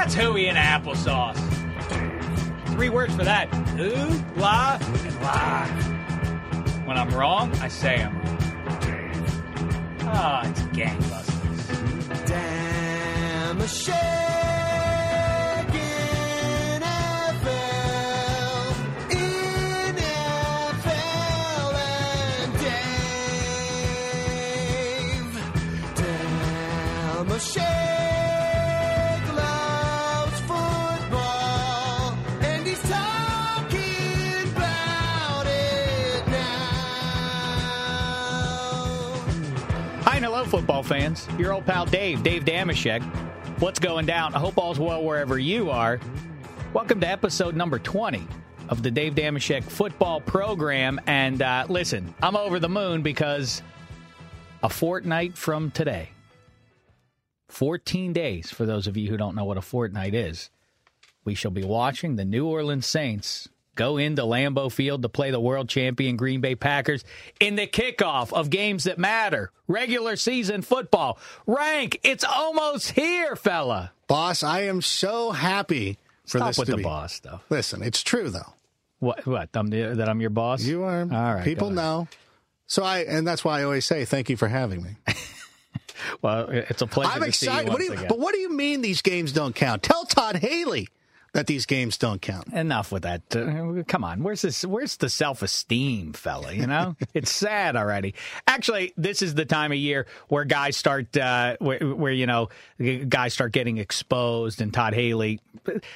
That's hooey and applesauce. Three words for that. Ooh, la, and la. When I'm wrong, I say I'm wrong. Ah, it's gangbusters. Damn a fans. Your old pal Dave, Dave Dameshek. What's going down? I hope all's well wherever you are. Welcome to episode number 20 of the Dave Dameshek football program. And uh, listen, I'm over the moon because a fortnight from today, 14 days, for those of you who don't know what a fortnight is, we shall be watching the New Orleans Saints go into Lambeau Field to play the world champion Green Bay Packers in the kickoff of games that matter. Regular season football. Rank, it's almost here, fella. Boss, I am so happy for Stop this with to the be. boss stuff. Listen, it's true though. What? What? I'm the, that I'm your boss? You are. All right. People know. So I, and that's why I always say thank you for having me. Well, it's a pleasure I'm to see you excited. What you, but what do you mean these games don't count? Tell Todd Haley that these games don't count. Enough with that. Uh, come on. Where's this? Where's the self esteem, fella? You know, it's sad already. Actually, this is the time of year where guys start, uh, where, where you know, guys start getting exposed. And Todd Haley,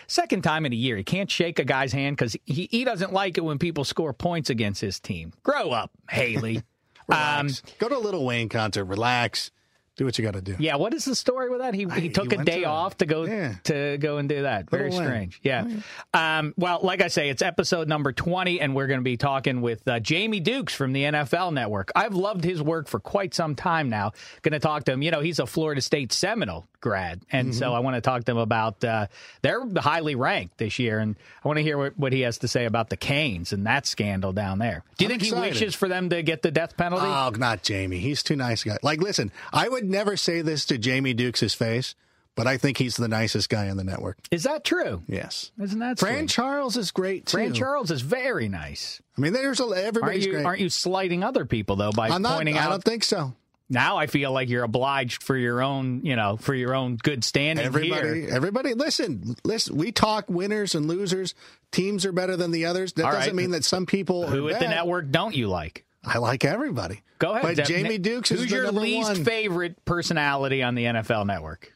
second time in a year, he can't shake a guy's hand because he, he doesn't like it when people score points against his team. Grow up, Haley. um, Relax. Go to a Little Wayne concert. Relax. Do what you got to do. yeah, what is the story with that? He he took he a day to- off to go yeah. to go and do that. Very Little strange. Yeah. Um, well, like I say, it's episode number twenty, and we're going to be talking with uh, Jamie Dukes from the NFL Network. I've loved his work for quite some time now. Going to talk to him. You know, he's a Florida State Seminole grad, and Mm-hmm. so I want to talk to him about uh, they're highly ranked this year, and I want to hear what, what he has to say about the Canes and that scandal down there. Do you I'm think excited. he wishes for them to get the death penalty? Oh, not Jamie. He's too nice a guy. Like, listen, I would never say this to Jamie Dukes' face, but I think he's the nicest guy on the network. is that true? Yes. Isn't that Fran sweet? Charles is great too. Fran Charles is very nice. I mean, there's a, Aren't everybody's you, great. aren't you slighting other people though by I'm not. pointing I out? I don't think so. Now I feel like you're obliged for your own, you know, for your own good standing Everybody, here. everybody, listen, listen. We talk winners and losers. Teams are better than the others. That All doesn't right. mean that some people Who at the network don't you like? I like everybody. Go ahead. But Jamie Dukes is Who's the your least one. favorite personality on the NFL Network?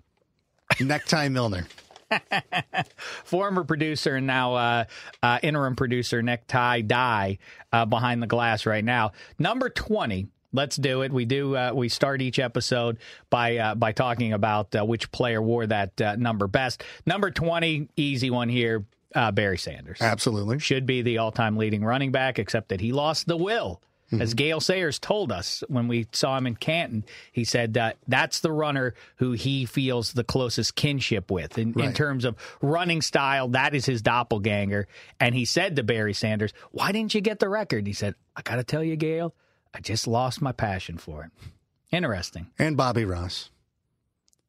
Necktie Milner. Former producer and now uh, uh, interim producer Necktie Die uh, behind the glass right now. Number twenty. Let's do it. We do. Uh, we start each episode by uh, by talking about uh, which player wore that uh, number best. Number twenty, easy one here. Uh, Barry Sanders Absolutely. should be the all-time leading running back, except that he lost the will. Mm-hmm. As Gale Sayers told us when we saw him in Canton, he said that that's the runner who he feels the closest kinship with in, in terms of running style. That is his doppelganger. And he said to Barry Sanders, "Why didn't you get the record?" He said, "I got to tell you, Gale, I just lost my passion for it." Interesting. And Bobby Ross,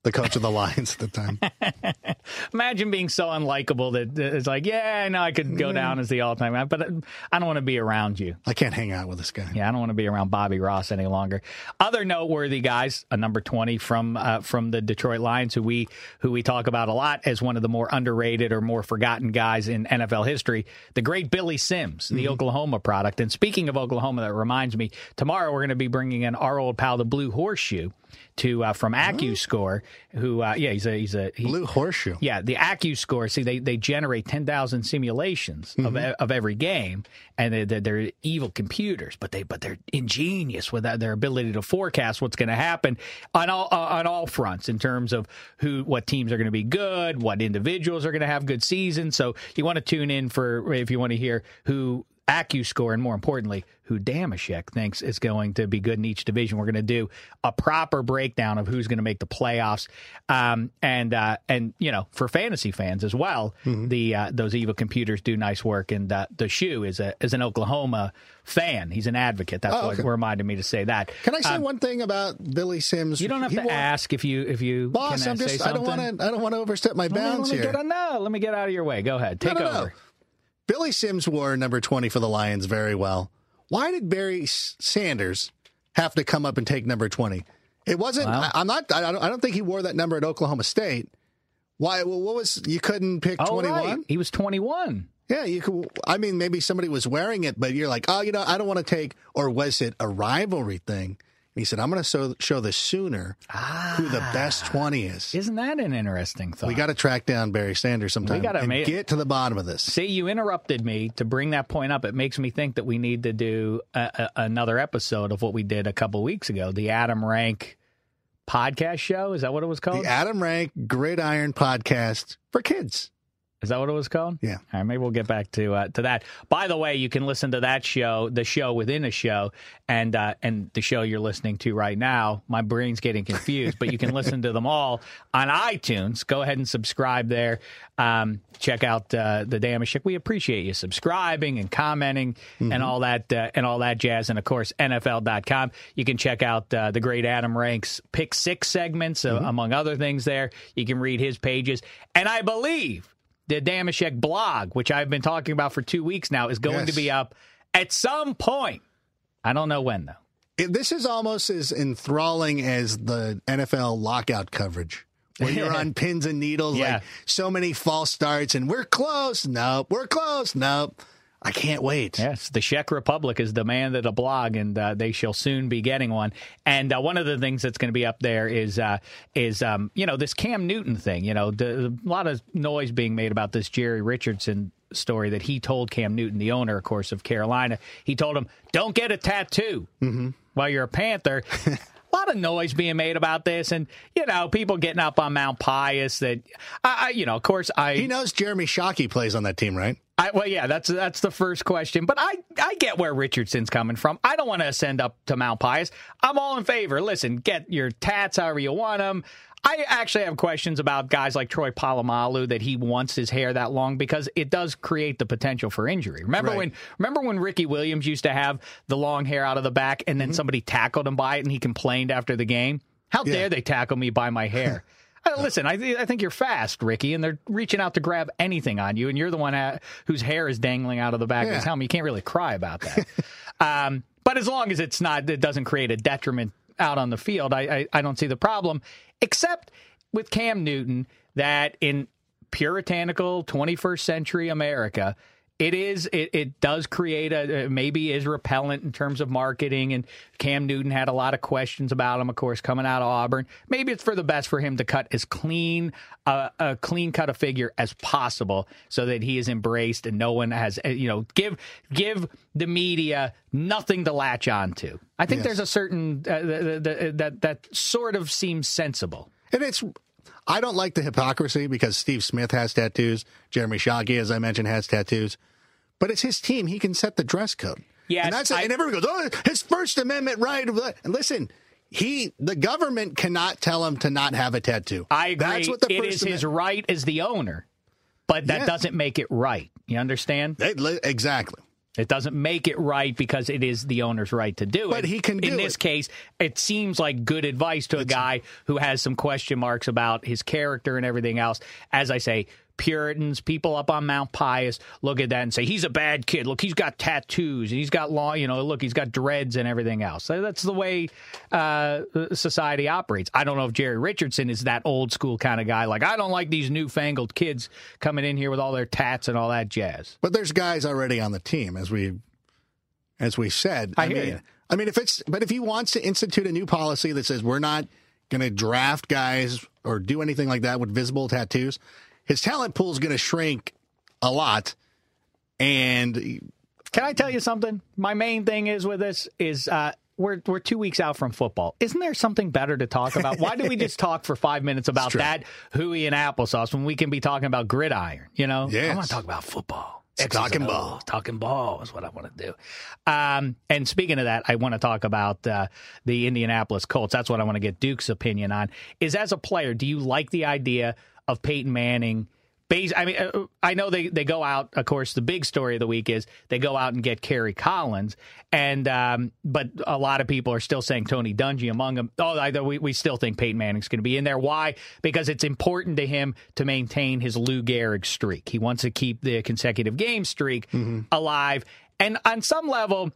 the coach of the Lions at the time. Imagine being so unlikable that it's like, yeah, I know I could go down as the all-time guy, but I don't want to be around you. I can't hang out with this guy. Yeah, I don't want to be around Bobby Ross any longer. Other noteworthy guys, a number twenty from uh, from the Detroit Lions, who we who we talk about a lot as one of the more underrated or more forgotten guys in NFL history, the great Billy Sims, the Oklahoma product. And speaking of Oklahoma, that reminds me, tomorrow we're going to be bringing in our old pal, the Blue Horseshoe, to uh, from AccuScore, who uh, yeah, he's a he's a he, Blue horseshoe. yeah, the AccuScore. See, they, they generate ten thousand simulations of, e- of every game, and they, they're, they're evil computers, but they but they're ingenious with their ability to forecast what's going to happen on all uh, on all fronts in terms of who what teams are going to be good, what individuals are going to have good seasons. So you want to tune in for if you want to hear who AccuScore, and more importantly, who Dameshek thinks is going to be good in each division. We're going to do a proper breakdown of who's going to make the playoffs, um, and uh, and you know for fantasy fans as well, the uh, those evil computers do nice work. And uh, the shoe is a is an Oklahoma fan. He's an advocate. That's Oh, what okay. reminded me to say that. Can I say Um, one thing about Billy Sims? You don't have He to ask if you if you boss. can I'm just. I don't want to. I don't want to overstep my Let me- bounds let me here. get on, no, let me get out of your way. Go ahead, take no, no. over. Billy Sims wore number 20 for the Lions very well. Why did Barry Sanders have to come up and take number 20? It wasn't, Well- I, I'm not, I don't, I don't think he wore that number at Oklahoma State. Why, well, what was, you couldn't pick Oh, 21? right. He was 21. Yeah, you could, I mean, maybe somebody was wearing it, but you're like, oh, you know, I don't want to take, or was it a rivalry thing? He said, I'm going to show, show the Sooner who the ah, best 20 is. Isn't that an interesting thought? We got to track down Barry Sanders sometime we gotta and ma- get to the bottom of this. See, you interrupted me to bring that point up. It makes me think that we need to do a, a, another episode of what we did a couple weeks ago, the Adam Rank podcast show. Is that what it was called? The Adam Rank Gridiron Podcast for kids. Is that what it was called? Yeah. All right, maybe we'll get back to uh, to that. By the way, you can listen to that show, the show within a show, and uh, and the show you're listening to right now. My brain's getting confused, but you can listen to them all on iTunes. Go ahead and subscribe there. Um, check out uh, the Dameshek. We appreciate you subscribing and commenting and all that uh, and all that jazz. And of course, NFL.com. You can check out uh, the great Adam Ranks pick six segments, uh, among other things. There, you can read his pages, and I believe the Dameshek blog, which I've been talking about for two weeks now, is going Yes. to be up at some point. I don't know when though. It, this is almost as enthralling as the NFL lockout coverage. Where you're on pins and needles, Yeah. like so many false starts, and we're close. Nope, we're close. Nope. I can't wait. Yes, the Czech Republic has demanded a blog, and uh, they shall soon be getting one. And uh, one of the things that's going to be up there is uh, is um, you know this Cam Newton thing. You know, the, a lot of noise being made about this Jerry Richardson story that he told Cam Newton, the owner, of course, of Carolina. He told him, "Don't get a tattoo while you're a Panther." A lot of noise being made about this, and you know, people getting up on Mount Pious. That I, I you know, of course, I He knows Jeremy Shockey plays on that team, right? I, well, yeah, that's that's the first question. But I, I get where Richardson's coming from. I don't want to ascend up to Mount Pious. I'm all in favor. Listen, get your tats however you want them. I actually have questions about guys like Troy Polamalu that he wants his hair that long because it does create the potential for injury. Remember Right. when remember when Ricky Williams used to have the long hair out of the back and then mm-hmm. somebody tackled him by it and he complained after the game? How Yeah. dare they tackle me by my hair? Uh, Listen, I, th- I think you're fast, Ricky, and they're reaching out to grab anything on you, and you're the one uh, whose hair is dangling out of the back of Yeah. his helmet. You can't really cry about that. um, but as long as it's not, it doesn't create a detriment out on the field, I, I, I don't see the problem, except with Cam Newton, that in puritanical 21st century America, it is it, it does create a uh, maybe is repellent in terms of marketing and Cam Newton had a lot of questions about him of course coming out of Auburn maybe it's for the best for him to cut as clean uh, a clean cut a figure as possible so that he is embraced and no one has uh, you know give give the media nothing to latch on to I think Yes. there's a certain uh, th- th- th- that that sort of seems sensible And it's, I don't like the hypocrisy because Steve Smith has tattoos. Jeremy Shockey, as I mentioned, has tattoos. But it's his team. He can set the dress code. Yeah, and that's it. I- and everyone goes, oh, his First Amendment right. And listen, he, the government cannot tell him to not have a tattoo. I agree. That's what the it First is his right as the owner, but that Yeah. doesn't make it right. You understand? Li- exactly. It doesn't make it right because it is the owner's right to do it. But he can In this it. case, it seems like good advice to a guy who has some question marks about his character and everything else. As I say, Puritans, people up on Mount Pious look at that and say he's a bad kid. Look, he's got tattoos and he's got long, you know, look, he's got dreads and everything else. So that's the way uh, society operates. I don't know if Jerry Richardson is that old school kind of guy. Like I don't like these newfangled kids coming in here with all their tats and all that jazz. But there's guys already on the team, as we as we said. I hear mean, you. I mean, if it's but if he wants to institute a new policy that says we're not going to draft guys or do anything like that with visible tattoos, his talent pool is going to shrink a lot. And Can I tell you something? My main thing is with this is uh, we're we're two weeks out from football. Isn't there something better to talk about? Why do we just talk for five minutes about that hooey and applesauce when we can be talking about gridiron? You know, I want to talk about football. It's talking ball. O's. Talking ball is what I want to do. Um, and speaking of that, I want to talk about uh, the Indianapolis Colts. That's what I want to get Duke's opinion on. Is as a player, do you like the idea of Peyton Manning? Bas- I mean, uh, I know they, they go out. Of course, the big story of the week is they go out and get Kerry Collins, and um, but a lot of people are still saying Tony Dungy among them. Oh, I, we we still think Peyton Manning's going to be in there. Why? Because it's important to him to maintain his Lou Gehrig streak. He wants to keep the consecutive game streak alive, and on some level.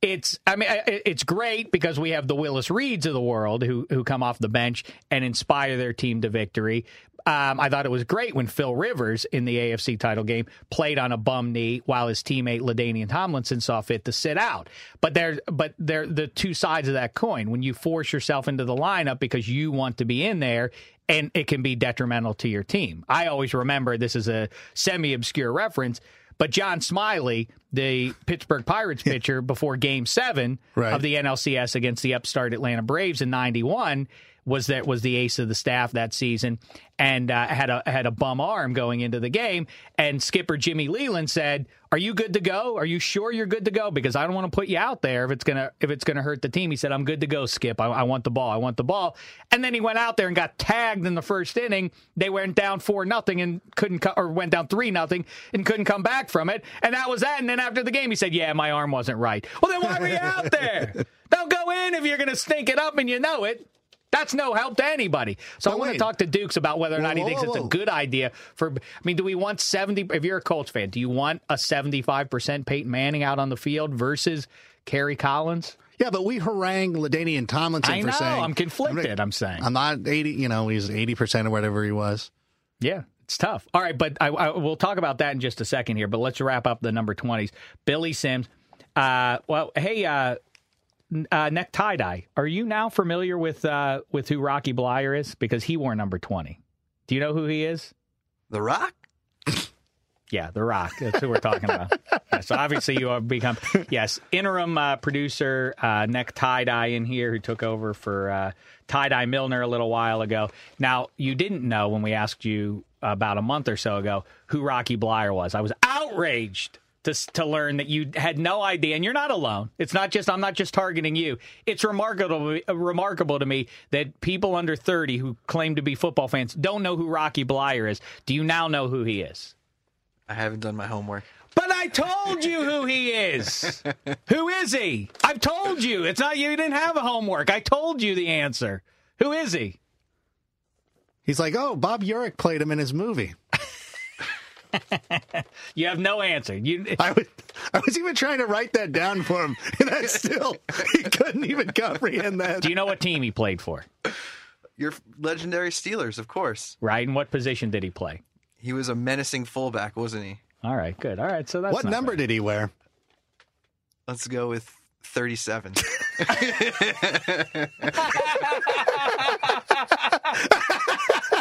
It's I mean it's great because we have the Willis Reeds of the world who who come off the bench and inspire their team to victory. Um, I thought it was great when Phil Rivers in the AFC title game played on a bum knee while his teammate LaDainian Tomlinson saw fit to sit out. But they're but they're the two sides of that coin. When you force yourself into the lineup because you want to be in there, and it can be detrimental to your team. I always remember this is a semi obscure reference. But John Smiley, the Pittsburgh Pirates pitcher before game seven Right. of the NLCS against the upstart Atlanta Braves in 91, was that was the ace of the staff that season. And uh, had a had a bum arm going into the game. And skipper Jimmy Leyland said are you good to go? Are you sure you're good to go? Because I don't want to put you out there if it's gonna if it's gonna hurt the team. He said I'm good to go skip. I, I want the ball. I want the ball. And then he went out there and got tagged in the first inning. They went down four nothing and couldn't co- or went down three nothing and couldn't come back from it. And that was that. And then after the game he said yeah my arm wasn't right. Well then why were you out there? Don't go in if you're gonna stink it up and you know it that's no help to anybody. So I want to talk to Dukes about whether or not he thinks whoa, it's a good idea for. I mean, do we want seventy? If you're a Colts fan, do you want a seventy-five percent Peyton Manning out on the field versus Kerry Collins? yeah, but we harangue LaDainian Tomlinson I for know. saying I'm conflicted. I'm saying. I'm not 80, you know, he's 80% or whatever he was. Yeah, it's tough. All right, but I, I, we'll talk about that in just a second here. But let's wrap up the number twenties. Billy Sims. Uh, well, hey, uh, uh, neck tie dye. Are you now familiar with uh, with who Rocky Bleier is? Because he wore number twenty. Do you know who he is? The Rock? Yeah, The Rock. That's who we're talking about. Yeah, so obviously you have become yes interim uh, producer uh, neck tie dye in here who took over for uh, tie dye Milner a little while ago. Now you didn't know when we asked you about a month or so ago who Rocky Bleier was. I was outraged to to learn that you had no idea, and you're not alone. It's not just I'm not just targeting you. It's remarkable uh, remarkable to me that people under 30 who claim to be football fans don't know who Rocky Bleier is. Do you now know who he is? I haven't done my homework. But I told you who he is. who is he? I've told you. It's not you didn't have a homework. I told you the answer. Who is he? He's like, oh, Bob Urich played him in his movie. You have no answer. You I was, I was even trying to write that down for him, and I still, he couldn't even comprehend that. Do you know what team he played for? Your legendary Steelers, of course. Right? And what position did he play? He was a menacing fullback, wasn't he? All right, good. All right, so that's what not number bad. did he wear? Let's go with 37.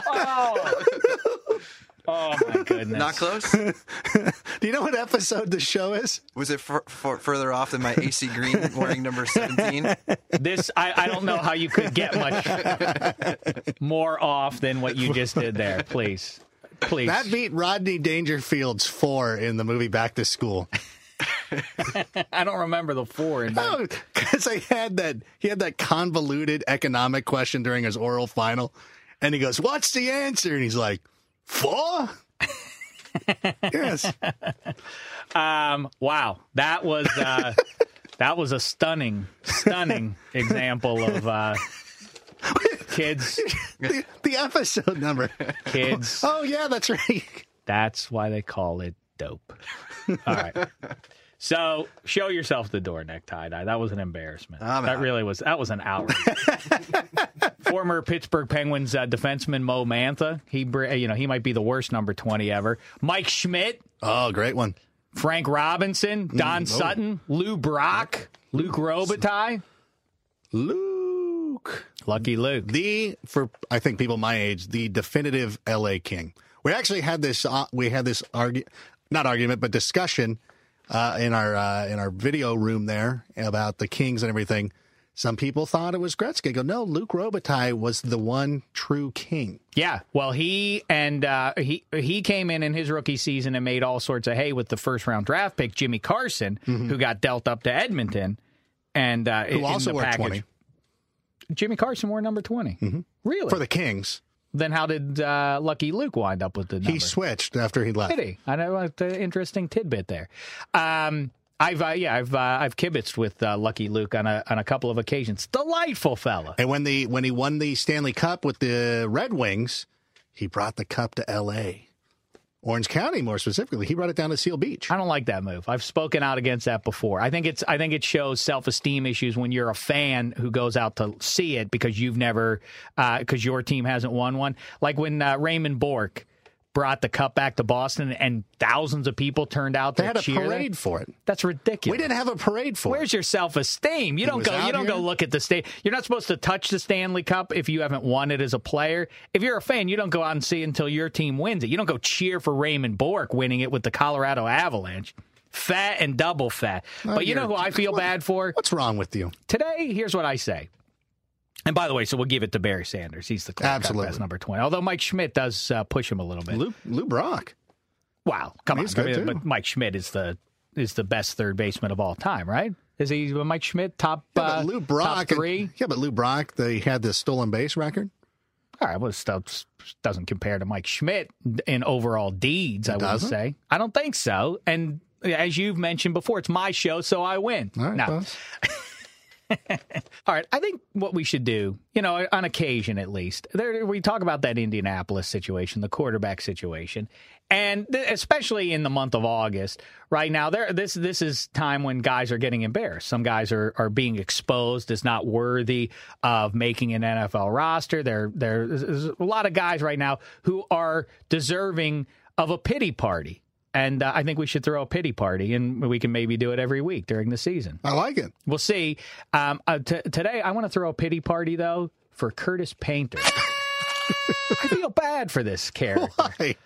Oh Oh, my goodness. Not close? Do you know what episode the show is? Was it for, for, further off than my AC Green wearing number 17? This I, I don't know how you could get much more off than what you just did there. Please, please. That beat Rodney Dangerfield's four in the movie Back to School. I don't remember the four. In that. Oh, because I had that he had that convoluted economic question during his oral final, and he goes, "What's the answer?" And he's like, four. yes. Um, wow, that was uh, that was a stunning, stunning example of uh, kids. The, the episode number. Kids. Oh yeah, that's right. That's why they call it dope. All right. So show yourself the door, necktie. Dye. That was an embarrassment. I'm that out. really was. That was an outrage. Former Pittsburgh Penguins uh, defenseman Moe Mantha. He, br- you know, he might be the worst number twenty ever. Mike Schmidt, Oh, great one. Frank Robinson, Don oh. Sutton, Lou Brock, Luc Robitaille, Luke. Lucky Luc. the for I think people my age, the definitive LA King. We actually had this. Uh, we had this argu- not argument, but discussion uh, in our uh, in our video room there about the Kings and everything. Some people thought it was Gretzky. I go, no, Luc Robitaille was the one true king. Yeah, well, he and uh, he he came in in his rookie season and made all sorts of hay with the first round draft pick Jimmy Carson, who got dealt up to Edmonton, and uh, Mm-hmm. Who also wore package. 20. Jimmy Carson wore number 20 Really? For the Kings, then how did uh, Lucky Luc wind up with the number? he switched after he left. Did he? I know it's an interesting tidbit there. Um, I've uh, yeah, I've uh, I've kibitzed with uh, Lucky Luke on a on a couple of occasions. Delightful fella. And when the when he won the Stanley Cup with the Red Wings, he brought the cup to L.A. Orange County, more specifically. He brought it down to Seal Beach. I don't like that move. I've spoken out against that before. I think it's I think it shows self esteem issues when you're a fan who goes out to see it because you've never because your team hasn't won one. Like when uh, Raymond Bourque brought the cup back to Boston and thousands of people turned out to They had a cheer. parade for it. That's ridiculous. We didn't have a parade for Where's it. Where's your self esteem? You don't go. You don't go look at the state. You're not supposed to touch the Stanley Cup if you haven't won it as a player. If you're a fan, you don't go out and see until your team wins it. You don't go cheer for Raymond Bourque winning it with the Colorado Avalanche. Fat and double fat. but you know who I feel what- bad for What's wrong with you? today? Here's what I say. And by the way, so we'll give it to Barry Sanders. He's the clear Absolutely. best number twenty. Although Mike Schmidt does uh, push him a little bit. Lou, Lou Brock. Wow, come He's on! I mean, but Mike Schmidt is the is the best third baseman of all time, right? Is he Mike Schmidt top Yeah, uh, Lou Brock. top three? Yeah, but Lou Brock, they had the stolen base record. All right, well, still doesn't compare to Mike Schmidt in overall deeds. I would say. I don't think so. And as you've mentioned before, it's my show, so I win. All right, no, boss. all right. I think what we should do, you know, on occasion at least, there we talk about that Indianapolis situation, the quarterback situation, and th- especially in the month of August, right now, there this this is time when guys are getting embarrassed. Some guys are are being exposed as not worthy of making an NFL roster. There there's a lot of guys right now who are deserving of a pity party. And uh, I think we should throw a pity party, and we can maybe do it every week during the season. I like it. We'll see. Um, uh, t- today, I want to throw a pity party though for Curtis Painter. I feel bad for this character. Hey,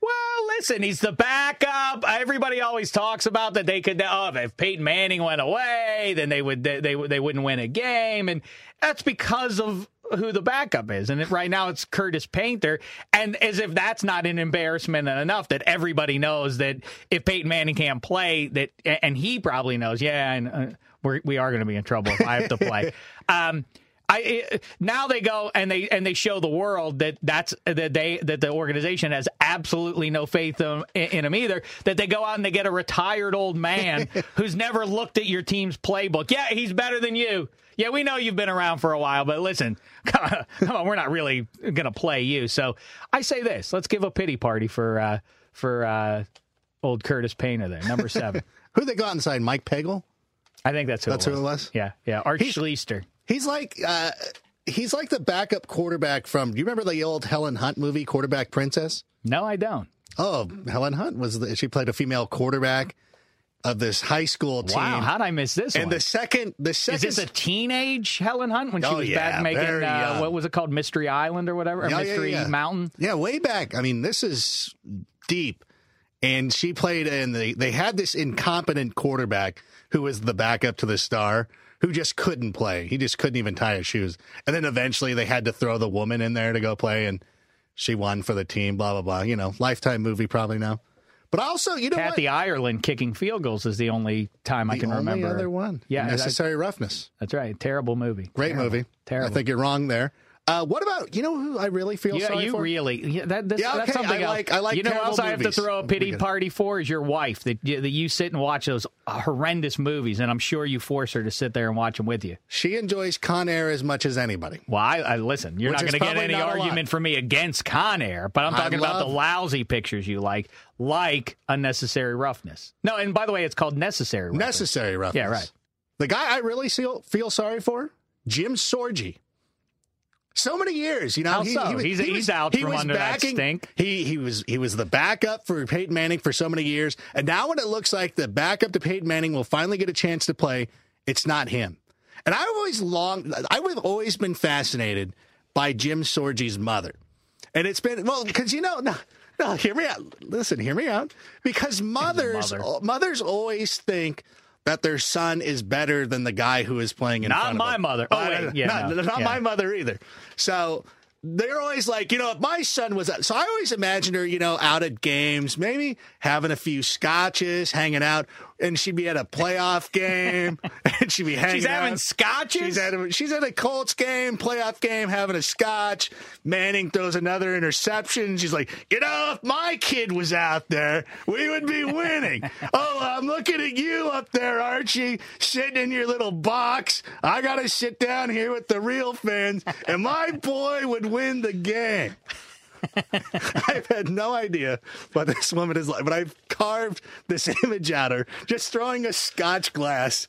Well, listen, he's the backup. Everybody always talks about that they could. Oh, if Peyton Manning went away, then they would they they, they wouldn't win a game, and that's because of who the backup is. And it, right now, it's Curtis Painter, and as if that's not an embarrassment enough that everybody knows that if Peyton Manning can't play, that and he probably knows. Yeah, and uh, we're, we are going to be in trouble if I have to play. um, I it, now they go and they and they show the world that that's that they that the organization has absolutely no faith in, in him either. That they go out and they get a retired old man who's never looked at your team's playbook. Yeah, he's better than you. Yeah, we know you've been around for a while, but listen, come on, we're not really going to play you. So I say this: let's give a pity party for uh, for uh, old Curtis Painter there, number seven. who they got inside? Mike Pagel. I think that's who. That's it who it was? Yeah, yeah. Art He's- Schlichter. He's like uh, he's like the backup quarterback from. Do you remember the old Helen Hunt movie, Quarterback Princess? No, I don't. Oh, Helen Hunt was the, she played a female quarterback of this high school team. Wow, how'd I miss this and one? the second, the second, Is this a teenage Helen Hunt when she Oh, was yeah, back making uh, what was it called, Mystery Island or whatever, or Yeah, Mystery yeah. Mountain? Yeah, way back. I mean, this is deep. And she played and the they had this incompetent quarterback who was the backup to the star who just couldn't play. He just couldn't even tie his shoes. And then eventually they had to throw the woman in there to go play and she won for the team, blah blah blah. You know, lifetime movie probably now. But also, you know Kathy what? Ireland kicking field goals is the only time I the can only remember. other one. Yeah, Necessary Roughness. that's right. Terrible movie. Great Terrible. movie. Terrible. I think you're wrong there. Uh, what about you know who I really feel Yeah, sorry you for? really yeah, that, this, Yeah, that's something I else. like- I like you know else I have to throw a pity party for is your wife that you, that you sit and watch those horrendous movies, and I'm sure you force her to sit there and watch them with you. She enjoys Con Air as much as anybody. Well, I, I listen. You're Which not going to get any not a lot. argument from me against Con Air, but I'm talking about the lousy pictures you like, like unnecessary roughness. No, and by the way, it's called necessary. Roughness. Necessary roughness. Yeah, right. The guy I really feel, feel sorry for, Jim Sorgi. So many years, you know. How he, so? he was, He's- he he's out he from was under that stink. He he was he was the backup for Peyton Manning for so many years, and now when it looks like the backup to Peyton Manning will finally get a chance to play, it's not him. And I've always long, I would have always been fascinated by Jim Sorgi's mother, and it's been well because you know no. No, hear me out. Listen, hear me out. Because mothers, mother. mothers always think that their son is better than the guy who is playing in Not front of my them. mother. Oh, wait, yeah, not, no, not yeah. my mother either. So they're always like, you know, if my son was, so I always imagine her, you know, out at games, maybe having a few scotches, hanging out, and she'd be at a playoff game, and she'd be hanging She's having out. scotches. She's at a, she's at a Colts game, playoff game, having a scotch. Manning throws another interception. She's like, you know, if my kid was out there, we would be winning. oh, I'm looking at you up there, Archie, sitting in your little box. I got to sit down here with the real fans, and my boy would win the game. I've had no idea what this woman is like, but I've carved this image out of her, just throwing a scotch glass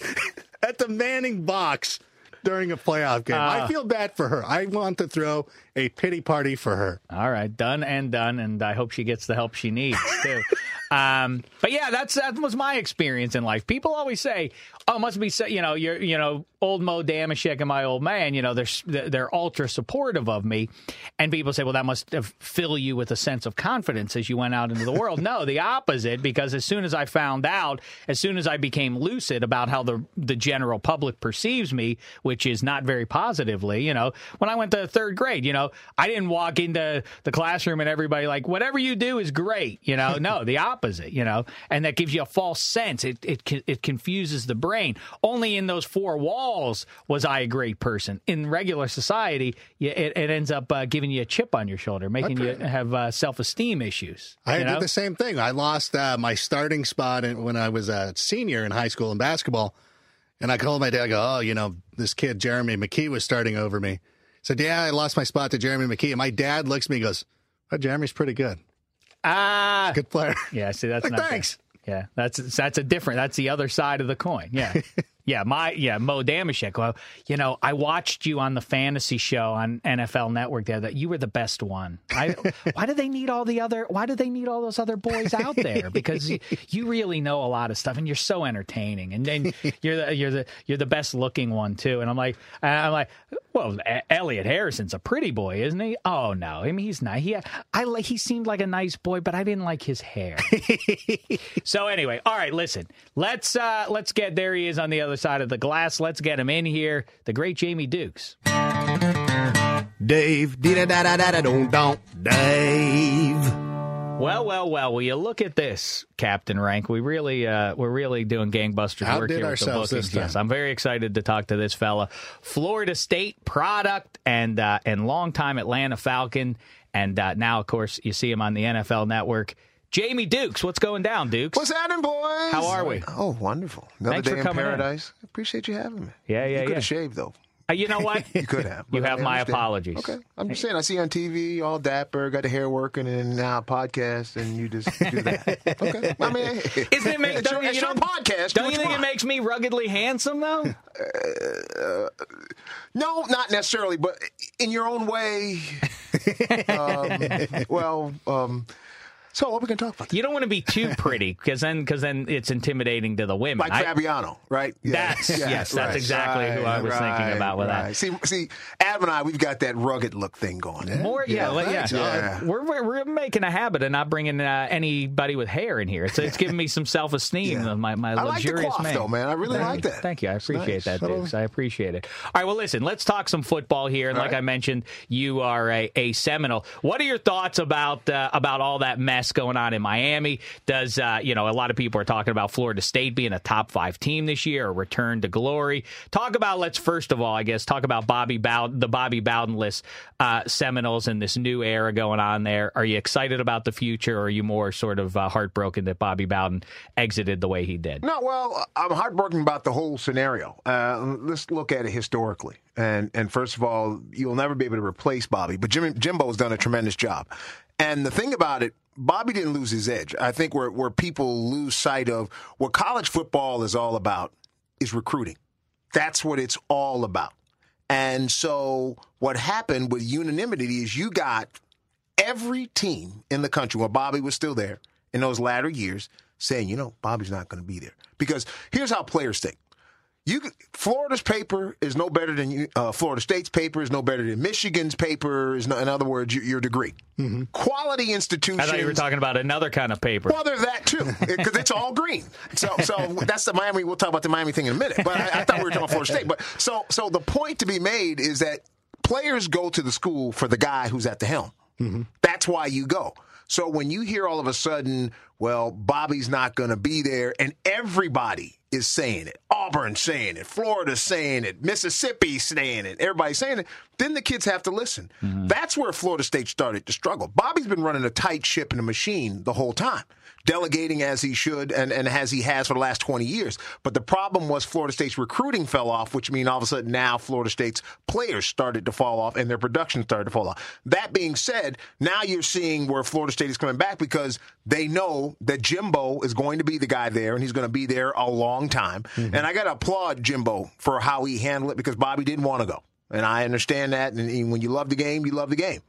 at the Manning box during a playoff game. I ah. feel bad for her. I want to throw a pity party for her. All right, done and done, and I hope she gets the help she needs too. Um, but yeah, that's that was my experience in life. People always say, "Oh, must be so, you know, you're you know, old Mo Dameshek and my old man. You know, they're they're ultra supportive of me." And people say, "Well, that must fill you with a sense of confidence as you went out into the world." no, the opposite. Because as soon as I found out, as soon as I became lucid about how the the general public perceives me, which is not very positively, you know, when I went to third grade, you know, I didn't walk into the classroom and everybody like whatever you do is great, you know. No, the opposite, you know, and that gives you a false sense. It it it confuses the brain. Only in those four walls was I a great person. In regular society, you, it, it ends up uh, giving you a chip on your shoulder, making you have uh, self esteem issues. I you did the same thing. I lost uh, my starting spot in, when I was a senior in high school in basketball. And I called my dad, I go, oh, you know, this kid, Jeremy McKee, was starting over me. So, yeah, I lost my spot to Jeremy McKee. And my dad looks at me and goes, oh, Jeremy's pretty good. Ah, Good player. Yeah, see, that's Like, not thanks. Good. Yeah, that's that's a different. That's the other side of the coin. Yeah, yeah. My yeah, Mo Dameshek. Well, you know, I watched you on the fantasy show on NFL Network there. That you were the best one. I, why do they need all the other? Why do they need all those other boys out there? Because you, you really know a lot of stuff, and you're so entertaining. And then you're the you're the you're the best looking one too. And I'm like, I'm like, well, Elliot Harrison's a pretty boy, isn't he? Oh no, I mean he's not. He I like he seemed like a nice boy, but I didn't like his hair. So anyway, all right, listen. Let's uh let's get there he is on the other side of the glass. Let's get him in here. The great Jamie Dukes. Dave, da da da da da don't don't Dave. Well, well, well. Will you look at this, Captain Rank? We really, uh, we're really doing gangbusters work Outdid here with the ourselves bookings. this time. Yes, I'm very excited to talk to this fella, Florida State product and uh, and longtime Atlanta Falcon, and uh, now, of course, you see him on the NFL Network. Jamie Dukes, what's going down, Dukes? What's happening, boys? How are we? Oh, wonderful. Another Thanks for day in coming in. paradise. Appreciate you having me. Yeah, yeah, You could yeah. have shaved, though. Uh, you know what? You could have. You but have I my understand. apologies. Okay. I'm just saying, I see you on TV, all dapper, got the hair working, and now a podcast, and you just do that. okay. I mean, Isn't it? Make, it's don't your, you, it's you your don't- podcast. Don't you what think it want. makes me ruggedly handsome though? No, not necessarily, but in your own way. um, well, um, so what are we can talk about? You don't want to be too pretty because then because then it's intimidating to the women. Like I- Fabiano, right? That's- yes, that's exactly who I was thinking about with that. See, see, Adam and I, we've got that rugged look thing going. more, yeah, like, yeah. Yeah. We're, we're we're making a habit of not bringing uh, anybody with hair in here. It's it's giving me some self esteem. Yeah. My my I like luxurious coif, man. though, man. I really Thank like you. that. Thank you. I appreciate nice. that, Dukes. I appreciate it. All right, well, listen, let's talk some football here. And like right. I mentioned, you are a, a Seminole. What are your thoughts about uh, about all that mess mess going on in Miami? Does uh, you know a lot of people are talking about Florida State being a top five team this year, a return to glory? Talk about let's first of all, I guess, talk about Bobby Bowden, the Bobby Bowdenless uh, Seminoles and this new era going on there. Are you excited about the future, or are you more sort of uh, heartbroken that Bobby Bowden exited the way he did? No, well, I'm heartbroken about the whole scenario. Uh, let's look at it historically. And and first of all, you'll never be able to replace Bobby, but Jim, Jimbo's done a tremendous job. And the thing about it, Bobby didn't lose his edge. I think where where people lose sight of what college football is all about is recruiting. That's what it's all about. And so what happened with unanimity is you got every team in the country, when Bobby was still there in those latter years, saying, you know, Bobby's not going to be there. Because here's how players think. You Florida's paper is no better than uh, Florida State's paper is no better than Michigan's paper is no, in other words your, your degree. Mm-hmm. Quality institutions. I thought you were talking about another kind of paper. Well, there's that too because it's all green. So so that's the Miami. We'll talk about the Miami thing in a minute. But I, I thought we were talking about Florida State. But so so the point to be made is that players go to the school for the guy who's at the helm. Mm-hmm. That's why you go. So when you hear all of a sudden, well, Bobby's not going to be there, and everybody is saying it, Auburn saying it, Florida saying it, Mississippi saying it, everybody's saying it, then the kids have to listen. Mm-hmm. That's where Florida State started to struggle. Bobby's been running a tight ship in a machine the whole time delegating as he should and, and as he has for the last 20 years. But the problem was Florida State's recruiting fell off, which means all of a sudden now Florida State's players started to fall off and their production started to fall off. That being said, now you're seeing where Florida State is coming back because they know that Jimbo is going to be the guy there and he's going to be there a long time. Mm-hmm. And I got to applaud Jimbo for how he handled it because Bobby didn't want to go. And I understand that. And when you love the game, you love the game.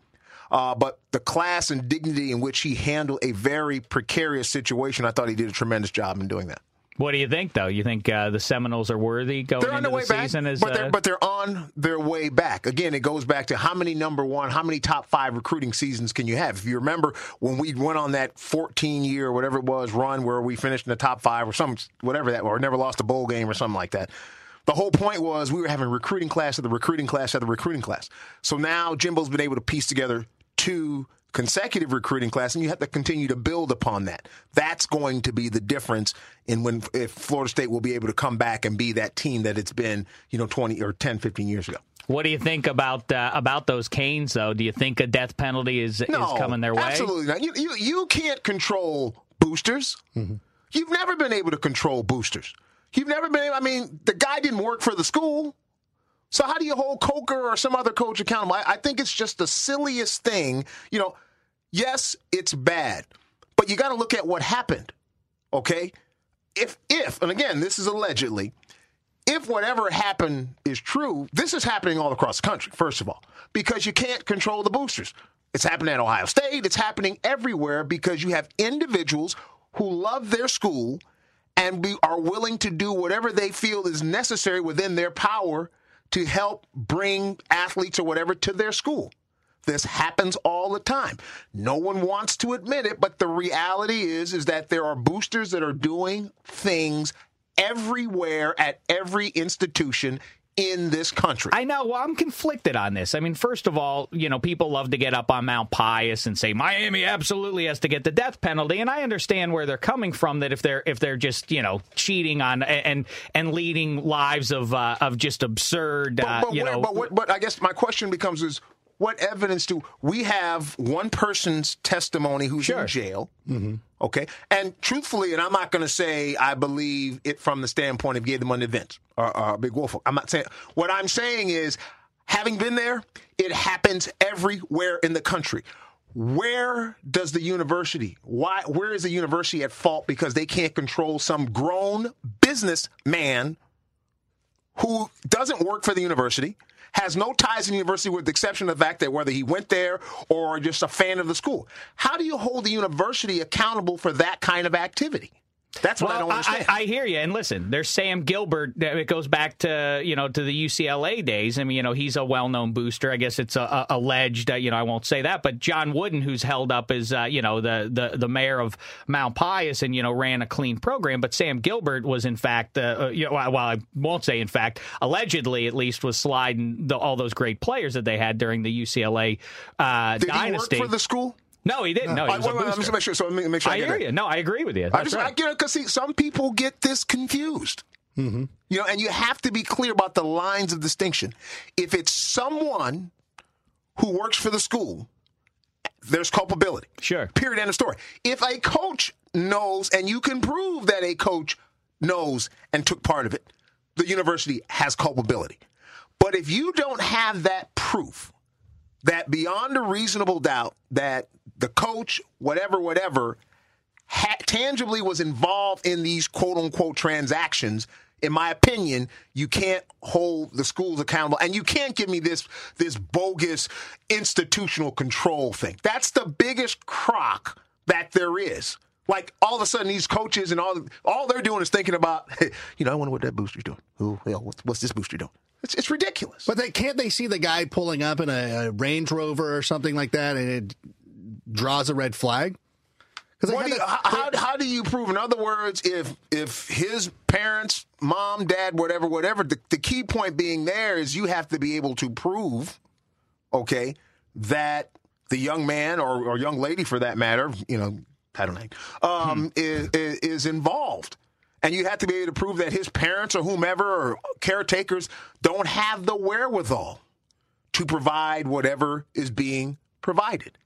Uh, but the class and dignity in which he handled a very precarious situation, I thought he did a tremendous job in doing that. What do you think, though? You think uh, the Seminoles are worthy going they're on into their way the back, season? As, but, they're, uh, but they're on their way back. Again, it goes back to how many number one, how many top five recruiting seasons can you have? If you remember when we went on that 14 year, whatever it was, run where we finished in the top five or some, whatever that, or never lost a bowl game or something like that. The whole point was we were having recruiting class at the recruiting class at the recruiting class. So now Jimbo's been able to piece together two consecutive recruiting class, and you have to continue to build upon that. That's going to be the difference in when if Florida State will be able to come back and be that team that it's been, you know, 20 or 10, 15 years ago. What do you think about uh, about those Canes, though? Do you think a death penalty is, no, is coming their way? Absolutely not. You, you, you can't control boosters. Mm-hmm. You've never been able to control boosters. You've never been able, I mean, the guy didn't work for the school. So how do you hold Coker or some other coach accountable? I, I think it's just the silliest thing. You know, yes, it's bad, but you got to look at what happened. Okay, if if and again, this is allegedly. If whatever happened is true, this is happening all across the country. First of all, because you can't control the boosters. It's happening at Ohio State. It's happening everywhere because you have individuals who love their school and be, are willing to do whatever they feel is necessary within their power to help bring athletes or whatever to their school. This happens all the time. No one wants to admit it, but the reality is is that there are boosters that are doing things everywhere at every institution in this country. I know. Well, I'm conflicted on this. I mean, first of all, you know, people love to get up on Mount Pious and say Miami absolutely has to get the death penalty, and I understand where they're coming from. That if they're if they're just you know cheating on and and leading lives of uh, of just absurd, but, uh, but you where, know. But, but I guess my question becomes is what evidence do we have one person's testimony who's sure. in jail mm-hmm. okay and truthfully and i'm not going to say i believe it from the standpoint of gave them an event or, or big wolf i'm not saying what i'm saying is having been there it happens everywhere in the country where does the university why where is the university at fault because they can't control some grown businessman who doesn't work for the university has no ties to the university with the exception of the fact that whether he went there or just a fan of the school. How do you hold the university accountable for that kind of activity? That's what well, I don't understand. I, I, hear you, and listen, there's Sam Gilbert. It goes back to you know to the UCLA days. I mean, you know, he's a well-known booster. I guess it's a, a, alleged. Uh, you know, I won't say that, but John Wooden, who's held up as uh, you know the, the the mayor of Mount Pious, and you know ran a clean program. But Sam Gilbert was in fact, uh, uh you know, well, I won't say in fact, allegedly at least was sliding the, all those great players that they had during the UCLA uh, Did dynasty. he work for the school? No, he didn't. No, he All was right, a wait, wait, let me make sure. So let me make sure I, I hear it. you. No, I agree with you. I That's just I right. get it because see, some people get this confused. Mm-hmm. You know, and you have to be clear about the lines of distinction. If it's someone who works for the school, there's culpability. Sure. Period. End of story. If a coach knows, and you can prove that a coach knows and took part of it, the university has culpability. But if you don't have that proof, that beyond a reasonable doubt that the coach, whatever, whatever, ha- tangibly was involved in these quote unquote transactions, in my opinion, you can't hold the schools accountable, and you can't give me this this bogus institutional control thing. That's the biggest crock that there is. Like all of a sudden, these coaches and all all they're doing is thinking about, you know, I wonder what that booster's doing. Who, hell, what's, what's this booster doing? It's, it's ridiculous. But they can't they see the guy pulling up in a, a Range Rover or something like that, and it draws a red flag? Because What do you, how, how, how do you prove? In other words, if if his parents, mom, dad, whatever, whatever, the, the key point being there is you have to be able to prove, okay, that the young man or, or young lady, for that matter, you know, I don't know, um, is, is is involved. And you have to be able to prove that his parents or whomever or caretakers don't have the wherewithal to provide whatever is being provided.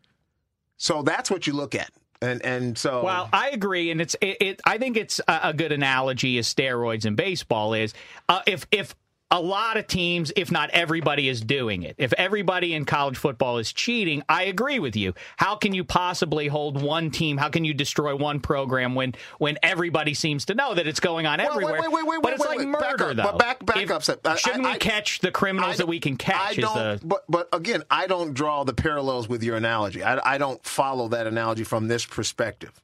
So that's what you look at. And and so Well, I agree, and it's it. it I think it's a, a good analogy as steroids in baseball is uh, if if a lot of teams, if not everybody, is doing it. If everybody in college football is cheating, I agree with you. How can you possibly hold one team? How can you destroy one program when when everybody seems to know that it's going on wait, everywhere? wait, wait, wait, but it's like. Back murder, up. though. But back- back If- up. I- Shouldn't I- we catch the criminals I that we can catch? I don't, the but but again, I don't draw the parallels with your analogy. I, I don't follow that analogy from this perspective.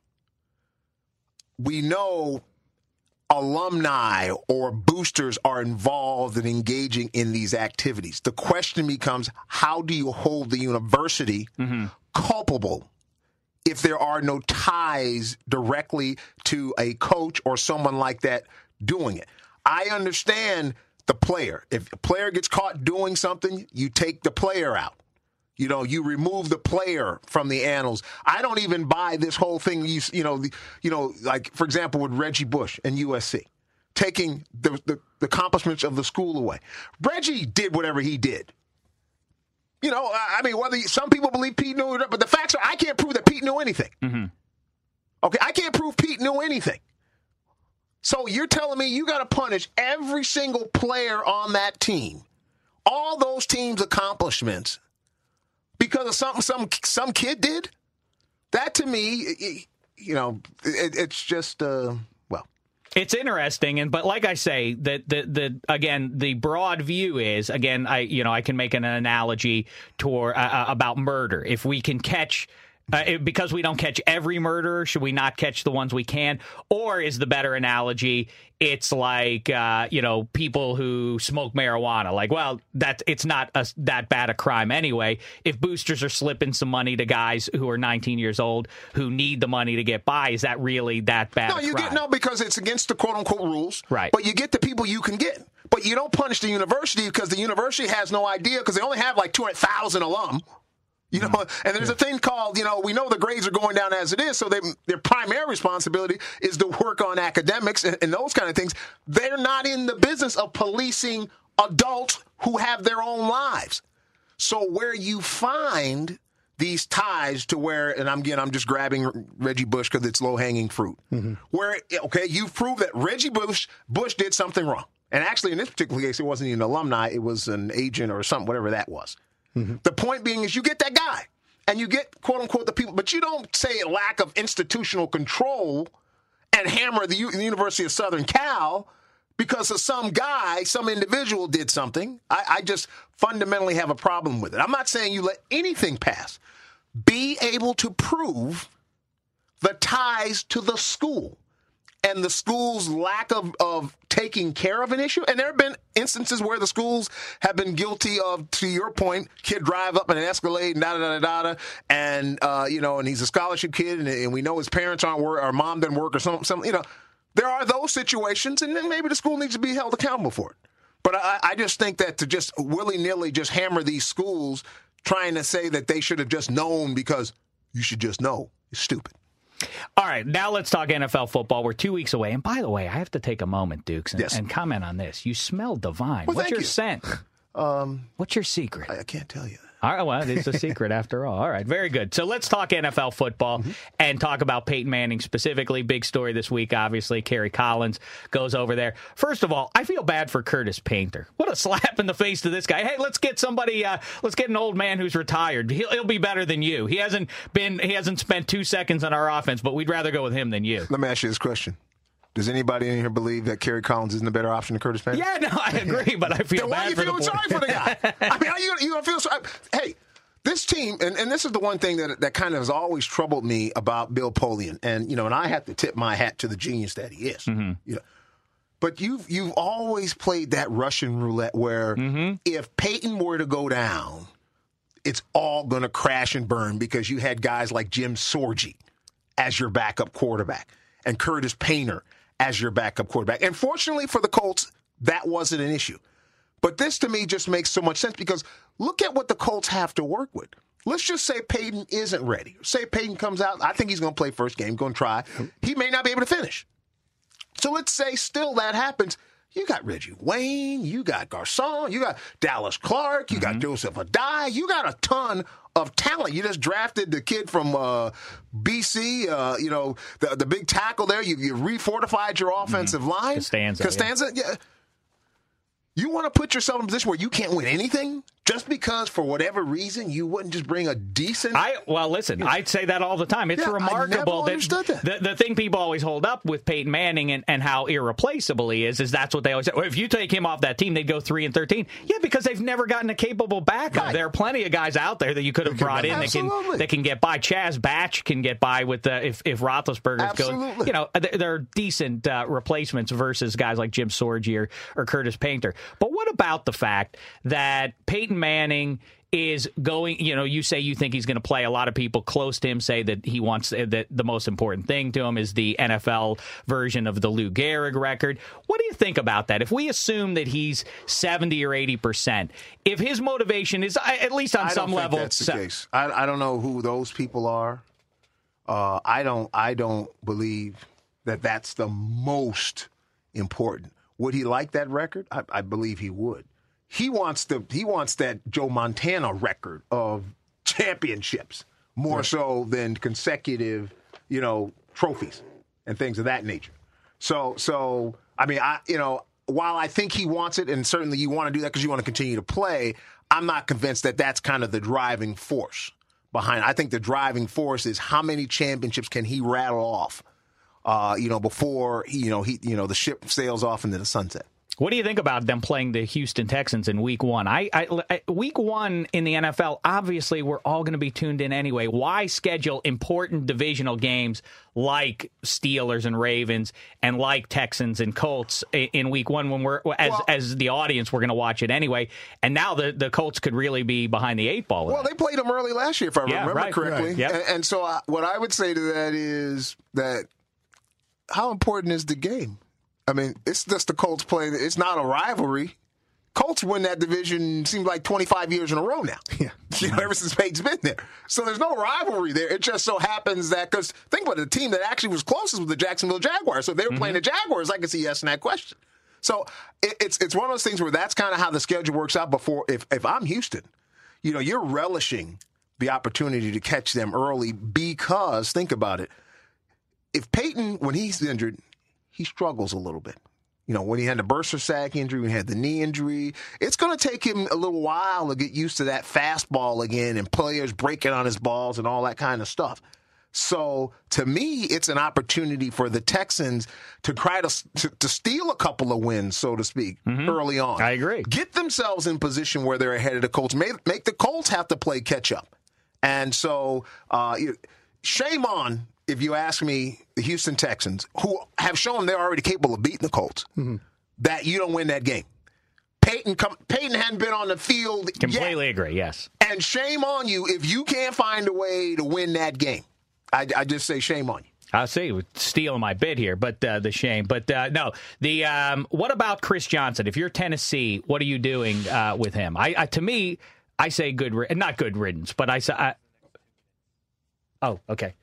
We know alumni or boosters are involved in engaging in these activities. The question becomes, how do you hold the university mm-hmm. culpable if there are no ties directly to a coach or someone like that doing it. I understand the player. If a player gets caught doing something, you take the player out. You know, you remove the player from the annals. I don't even buy this whole thing. You, you know, the, you know, like for example with Reggie Bush and USC, taking the, the, the accomplishments of the school away. Reggie did whatever he did. You know, I I mean, whether you, some people believe Pete knew it, but the facts are, I can't prove that Pete knew anything. Mm-hmm. Okay, I can't prove Pete knew anything. So you're telling me you got to punish every single player on that team, all those teams' accomplishments, because of something some some kid did? That to me, you know, it, it's just uh, well. It's interesting, and but like I say, that the the again the broad view is again I you know I can make an analogy toward uh, uh, about murder. If we can catch. Uh, it- because we don't catch every murderer, should we not catch the ones we can? Or is the better analogy? It's like uh, you know people who smoke marijuana. Like, well, that it's not a, that bad a crime anyway. If boosters are slipping some money to guys who are 19 years old who need the money to get by, is that really that bad? No, a you crime? get no because it's against the quote unquote rules. Right. But you get the people you can get. But you don't punish the university because the university has no idea because they only have like two hundred thousand alum. You mm. know, and there's a thing called, you know, we know the grades are going down as it is, so they, their primary responsibility is to work on academics and, and those kind of things. They're not in the business of policing adults who have their own lives. So where you find these ties to where, and I'm again, I'm just grabbing Reggie Bush because it's low hanging fruit. Mm-hmm. Where okay, you've proved that Reggie Bush Bush did something wrong, and actually in this particular case, it wasn't even an alumni; it was an agent or something, whatever that was. Mm-hmm. The point being is, you get that guy, and you get quote unquote the people, but you don't say lack of institutional control and hammer the, U- University of Southern Cal because of some guy, some individual did something. I, I just fundamentally have a problem with it. I'm not saying you let anything pass. Be able to prove the ties to the school and the school's lack of, of taking care of an issue. And there have been instances where the schools have been guilty of, to your point, kid drive up in an Escalade and da da da da da, and uh, you know, and he's a scholarship kid, and, and we know his parents aren't work, or mom doesn't work, or something. Some, you know, there are those situations, and then maybe the school needs to be held accountable for it. But I, I just think that to just willy nilly just hammer these schools, trying to say that they should have just known because you should just know is stupid. All right, now let's talk NFL football. We're two weeks away. And by the way, I have to take a moment, Dukes, and, Yes. and comment on this. You smell divine. Well, What's your you. scent? Um, What's your secret? I, I can't tell you. All right, well, it's a secret after all. All right, very good. So let's talk NFL football and talk about Peyton Manning specifically. Big story this week, obviously. Kerry Collins goes over there. First of all, I feel bad for Curtis Painter. What a slap in the face to this guy. Hey, let's get somebody. Uh, let's get an old man who's retired. He'll, he'll be better than you. He hasn't been. He hasn't spent two seconds on our offense, but we'd rather go with him than you. Let me ask you this question. Does anybody in here believe that Kerry Collins isn't a better option than Curtis Payne? Yeah, no, I agree, but I feel Then why bad are you for feeling the sorry for the guy? I mean, are you, you gonna feel sorry? Hey, this team, and, and this is the one thing that that kind of has always troubled me about Bill Polian, and you know, and I have to tip my hat to the genius that he is. Mm-hmm. You know, but you've you've always played that Russian roulette where Mm-hmm. if Peyton were to go down, it's all going to crash and burn because you had guys like Jim Sorgi as your backup quarterback and Curtis Painter as your backup quarterback. And fortunately for the Colts, that wasn't an issue. But this to me just makes so much sense because look at what the Colts have to work with. Let's just say Peyton isn't ready. Say Peyton comes out. I think he's going to play first game, going to try. He may not be able to finish. So let's say still that happens. You got Reggie Wayne, you got Garcon, you got Dallas Clark, you got Joseph Addai, you got a ton of talent. You just drafted the kid from uh, BC, uh, you know, the the big tackle there. You, you refortified your offensive line. Castonzo, yeah. Yeah. You want to put yourself in a position where you can't win anything just because, for whatever reason, you wouldn't just bring a decent. I well, listen, I'd say that all the time. It's Yeah, remarkable that, that. The, the thing people always hold up with Peyton Manning and, and how irreplaceable he is is that's what they always say. Well, if you take him off that team, they'd go three and thirteen. Yeah, because they've never gotten a capable backup. Right. There are plenty of guys out there that you could have brought in that can that can get by. Chaz Batch can get by with the if if Roethlisberger's going. Absolutely. You know, there, there are decent uh, replacements versus guys like Jim Sorgi or, or Curtis Painter. But what about the fact that Peyton Manning is going, you know, you say you think he's going to play. A lot of people close to him say that he wants that the most important thing to him is the NFL version of the Lou Gehrig record. What do you think about that? If we assume that he's 70 or 80%, if his motivation is uh, at least on some level that's the case. I, I don't know who those people are. Uh, I don't. I don't believe that that's the most important. Would he like that record? I, I believe he would. He wants the. He wants that Joe Montana record of championships more so than consecutive, you know, trophies and things of that nature. So, so I mean, I you know, while I think he wants it, and certainly you want to do that because you want to continue to play, I'm not convinced that that's kind of the driving force behind. It. I think the driving force is how many championships can he rattle off, uh, you know, before he, you know he you know the ship sails off into the sunset. What do you think about them playing the Houston Texans in Week One? I, I, I Week One in the NFL. Obviously, we're all going to be tuned in anyway. Why schedule important divisional games like Steelers and Ravens and like Texans and Colts i- in Week One when we're as Well- as the audience we're going to watch it anyway? And now the the Colts could really be behind the eight ball. Well, that. they played them early last year, if I Yeah, remember right, correctly. right. Yep. And, and so, I, what I would say to that is that how important is the game? I mean, it's just the Colts playing. It's not a rivalry. Colts win that division seems like 25 years in a row now. Yeah. You know, ever since Peyton's been there. So there's no rivalry there. It just so happens that, because think about it, the team that actually was closest was the Jacksonville Jaguars. So if they were playing the mm-hmm. Jaguars, I could see yes in that question. So it, it's it's one of those things where that's kind of how the schedule works out before. If, if I'm Houston, you know, you're relishing the opportunity to catch them early because, think about it, if Peyton, when he's injured, he struggles a little bit. You know, when he had the bursa sac injury, when he had the knee injury, it's going to take him a little while to get used to that fastball again and players breaking on his balls and all that kind of stuff. So to me, it's an opportunity for the Texans to try to to, to steal a couple of wins, so to speak, early on. I agree. Get themselves in position where they're ahead of the Colts. Make, make the Colts have to play catch up. And so, uh, shame on, if you ask me, the Houston Texans, who have shown they're already capable of beating the Colts, that you don't win that game. Peyton, come, Peyton hadn't been on the field yet. completely agree. Yes. And shame on you if you can't find a way to win that game. I, I just say shame on you. I see, stealing my bid here, but uh, the shame. But uh, no, the um, what about Chris Johnson? If you're Tennessee, what are you doing uh, with him? I, I to me, I say good, ri- not good riddance, but I say I, Oh, okay.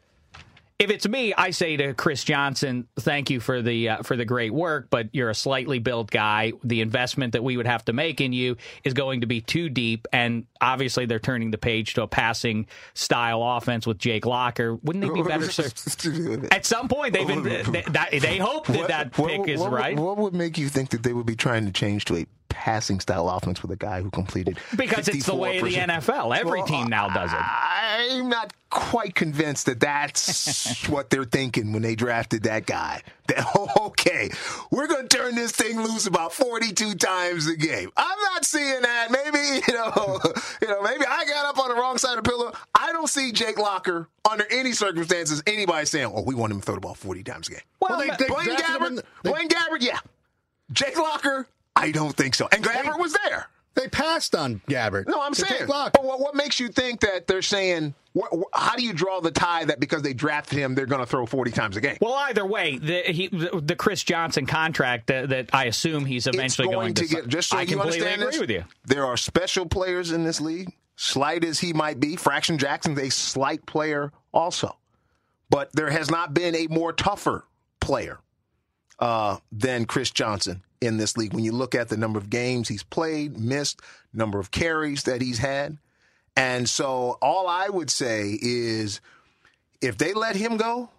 If it's me, I say to Chris Johnson, "Thank you for the uh, for the great work, but you're a slightly built guy. The investment that we would have to make in you is going to be too deep, and obviously they're turning the page to a passing style offense with Jake Locker. Wouldn't they be better served? At some point, they've been, they, that, they hope that that pick what, is what, right What would make you think that they would be trying to change to a passing style offense with a guy who completed because it's the way of the NFL. Every Well, team now does it. I'm not quite convinced that that's what they're thinking when they drafted that guy. That, okay, we're going to turn this thing loose about 42 times a game. I'm not seeing that. Maybe, you know, you know, maybe I got up on the wrong side of the pillow. I don't see Jake Locker under any circumstances anybody saying, "Oh, we want him to throw the ball 40 times a game." Well, they- ma- they Blaine drafted him in Gabbert, the- they- Blaine Gabbert, yeah. Jake Locker, I don't think so. And Gabbert was there. They passed on Gabbert. No, I'm saying. But what, what makes you think that they're saying? What, wh- how do you draw the tie that because they drafted him, they're going to throw 40 times a game? Well, either way, the he, the, the Chris Johnson contract that, that I assume he's eventually it's going, to si- get. Just so I you completely understand agree this, with you. there are special players in this league. Slight as he might be, Fraction Jackson's a slight player also, but there has not been a more tougher player uh, than Chris Johnson in this league. When you look at the number of games he's played, missed, number of carries that he's had, and so all I would say is, if they let him go,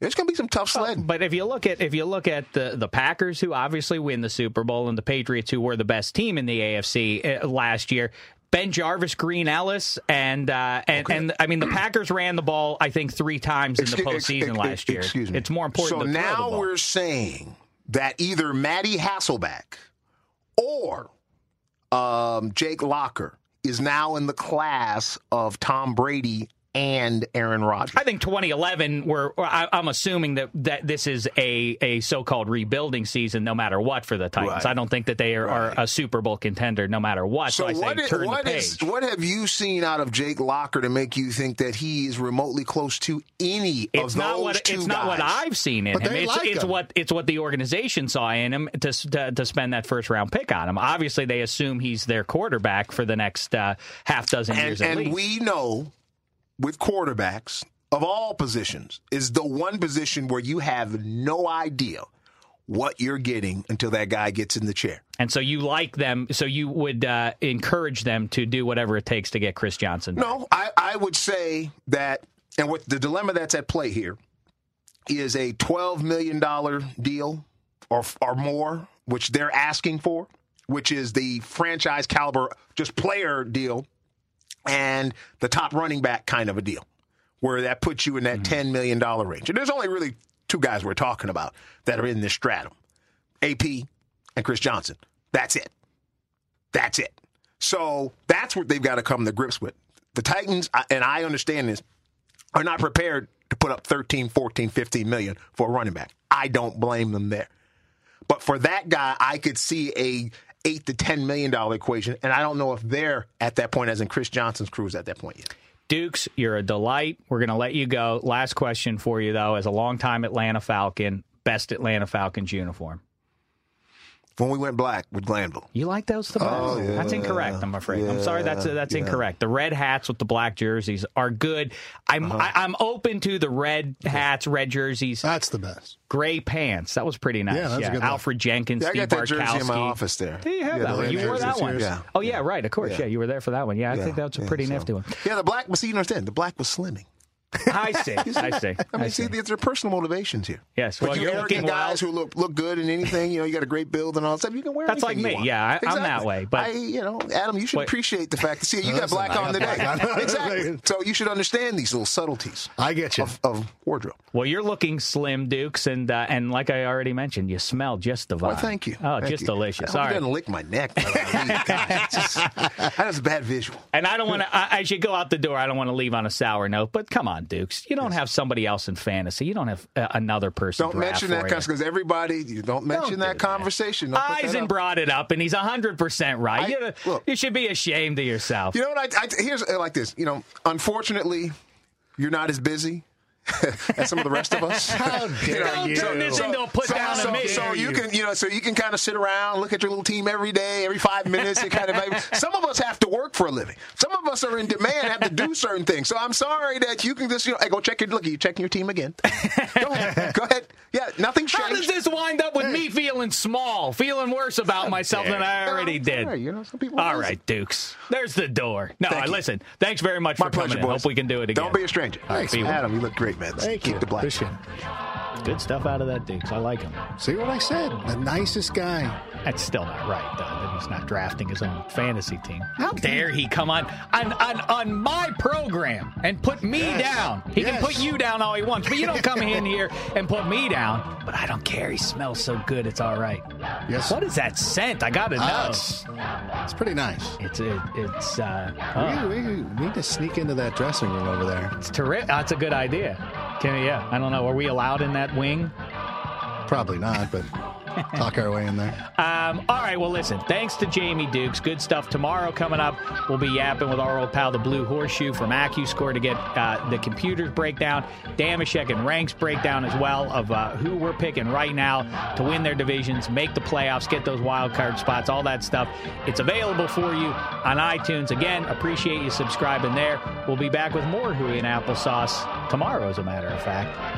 there's going to be some tough sledding. But if you look at if you look at the the Packers, who obviously win the Super Bowl, and the Patriots, who were the best team in the AFC uh, last year. BenJarvus, Green Ellis, and uh, and and I mean the Packers ran the ball I think three times in the Excuse- postseason ex- last year. Excuse me. It's more important. So to throw the now we're saying that either Matty Hasselbeck or um, Jake Locker is now in the class of Tom Brady and Aaron Rodgers. I think 2011. We're I, I'm assuming that that this is a a so-called rebuilding season, no matter what for the Titans. Right. I don't think that they are, are a Super Bowl contender, no matter what. So, So I say what, is, turn what the is- what have you seen out of Jake Locker to make you think that he is remotely close to any it's of not those what two it's not what? I've seen in But him. they It's, like it's him. what it's what the organization saw in him to, to to spend that first round pick on him. Obviously, they assume he's their quarterback for the next uh, half dozen years and, at and least. we know with quarterbacks of all positions is the one position where you have no idea what you're getting until that guy gets in the chair. and so you like them. So you would uh, encourage them to do whatever it takes to get Chris Johnson. back. No, I, I would say that, and what the dilemma that's at play here is a $12 million deal or, or more, which they're asking for, which is the franchise caliber, just player deal, and the top running back kind of a deal, where that puts you in that mm-hmm. $10 million range. And there's only really two guys we're talking about that are in this stratum AP and Chris Johnson. That's it. That's it. So that's what they've got to come to grips with. The Titans, and I understand this, are not prepared to put up 13, 14, 15 million for a running back. I don't blame them there. But for that guy, I could see a eight to ten million dollar equation, and I don't know if they're at that point, as in Chris Johnson's crew is at that point yet. Dukes, you're a delight. We're going to let you go. Last question for you, though, as a longtime Atlanta Falcon, best Atlanta Falcons uniform. When we went black with Glanville, You like those the best? Oh, yeah. That's incorrect. I'm afraid. I'm sorry. That's that's Yeah. incorrect. The red hats with the black jerseys are good. I'm Uh-huh. I, I'm open to the red hats, red jerseys, That's the best. gray pants. That was pretty nice. Yeah, that's a good look. Alfred Jenkins, yeah, I Steve got that jersey in my office there. Do you have Yeah, that one? You wore that one. Yeah. Oh yeah, right. Of course. Yeah, Yeah. you were there for that one. Yeah, I Yeah, think that's a yeah, pretty so- nifty one. Yeah, the black, but see, you understand, the black was slimming. I see. I see. I mean, see, there are personal motivations here. Yes, but well, you you're looking guys well. who look look good in anything, you know, you got a great build and all that stuff. You can wear. That's like me. want. Yeah, I- I'm Exactly. that way, but- I, you know, Adam, you should Wait. appreciate the fact that see you got black on got today. exactly. So you should understand these little subtleties I get you. of, of wardrobe. Well, you're looking slim, Dukes, and uh, and like I already mentioned, you smell just divine. Well, thank you. Oh, Thank just you. delicious. I All hope right. he doesn't lick my neck. when I leave. God, that is a bad visual. And I don't want to. As you go out the door, I don't want to leave on a sour note. But come on, Dukes, you don't have somebody else in fantasy. You don't have uh, another person. Don't mention that because everybody. You don't mention Don't that do conversation. That Eisen up. brought it up, and he's hundred percent right. I- you, look. you should be ashamed of yourself. You know what? I, I here's uh, like this. You know, unfortunately, you're not as busy as some of the rest of us. How dare Don't you? turn this into a put so, down so, on me. so you can, you know, so you can kind of sit around, look at your little team every day, every five minutes, and kind of. Some of us have to work for a living. Some of us are in demand, have to do certain things. So I'm sorry that you can just, you know, hey, go check your look. You checking your team again? go ahead, go ahead. Yeah, nothing changed. How does this wind up with me feeling small, feeling worse about myself than I already did? Sorry, you know, some people. All right, Dukes. There's the door. No, Thank I listen. Thanks very much My for coming pleasure, in. boys. Hope we can do it again. Don't be a stranger. Thanks, Thanks, man. Adam. You look great, man. Thank Keep you. the black. Appreciate Good stuff out of that Dukes. I like him. See what I said? The nicest guy. That's still not right, though, that he's not drafting his own fantasy team. How dare he come on on, on, on my program and put me Yes. down? He can put you down all he wants, but you don't come in here and put me down. But I don't care. He smells so good. It's all right. Yes. What is that scent? I got to know. Ah, it's, it's pretty nice. It's it, it's uh, oh, We, we, we need to sneak into that dressing room over there. it's terrific. That's a good idea. Can yeah? I don't know. Are we allowed in that wing? Probably not, but talk our way in there. Um, all right, well, listen, thanks to Jamie Dukes. Good stuff. Tomorrow coming up, we'll be yapping with our old pal, the Blue Horseshoe from AccuScore to get uh, the computers breakdown, Dameshek and Ranks breakdown as well of uh, who we're picking right now to win their divisions, make the playoffs, get those wild card spots, all that stuff. It's available for you on iTunes. Again, appreciate you subscribing there. We'll be back with more Hui and Applesauce tomorrow, as a matter of fact.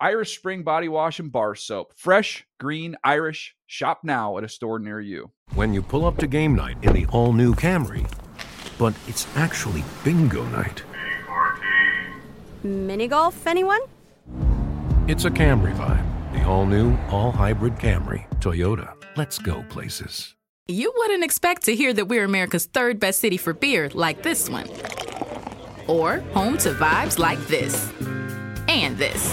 Irish Spring Body Wash and Bar Soap. Fresh, green, Irish. Shop now at a store near you. When you pull up to game night in the all new Camry, but it's actually bingo night. Mini golf, anyone? It's a Camry vibe. The all new, all hybrid Camry. Toyota. Let's go places. You wouldn't expect to hear that we're America's third best city for beer like this one. Or home to vibes like this. And this.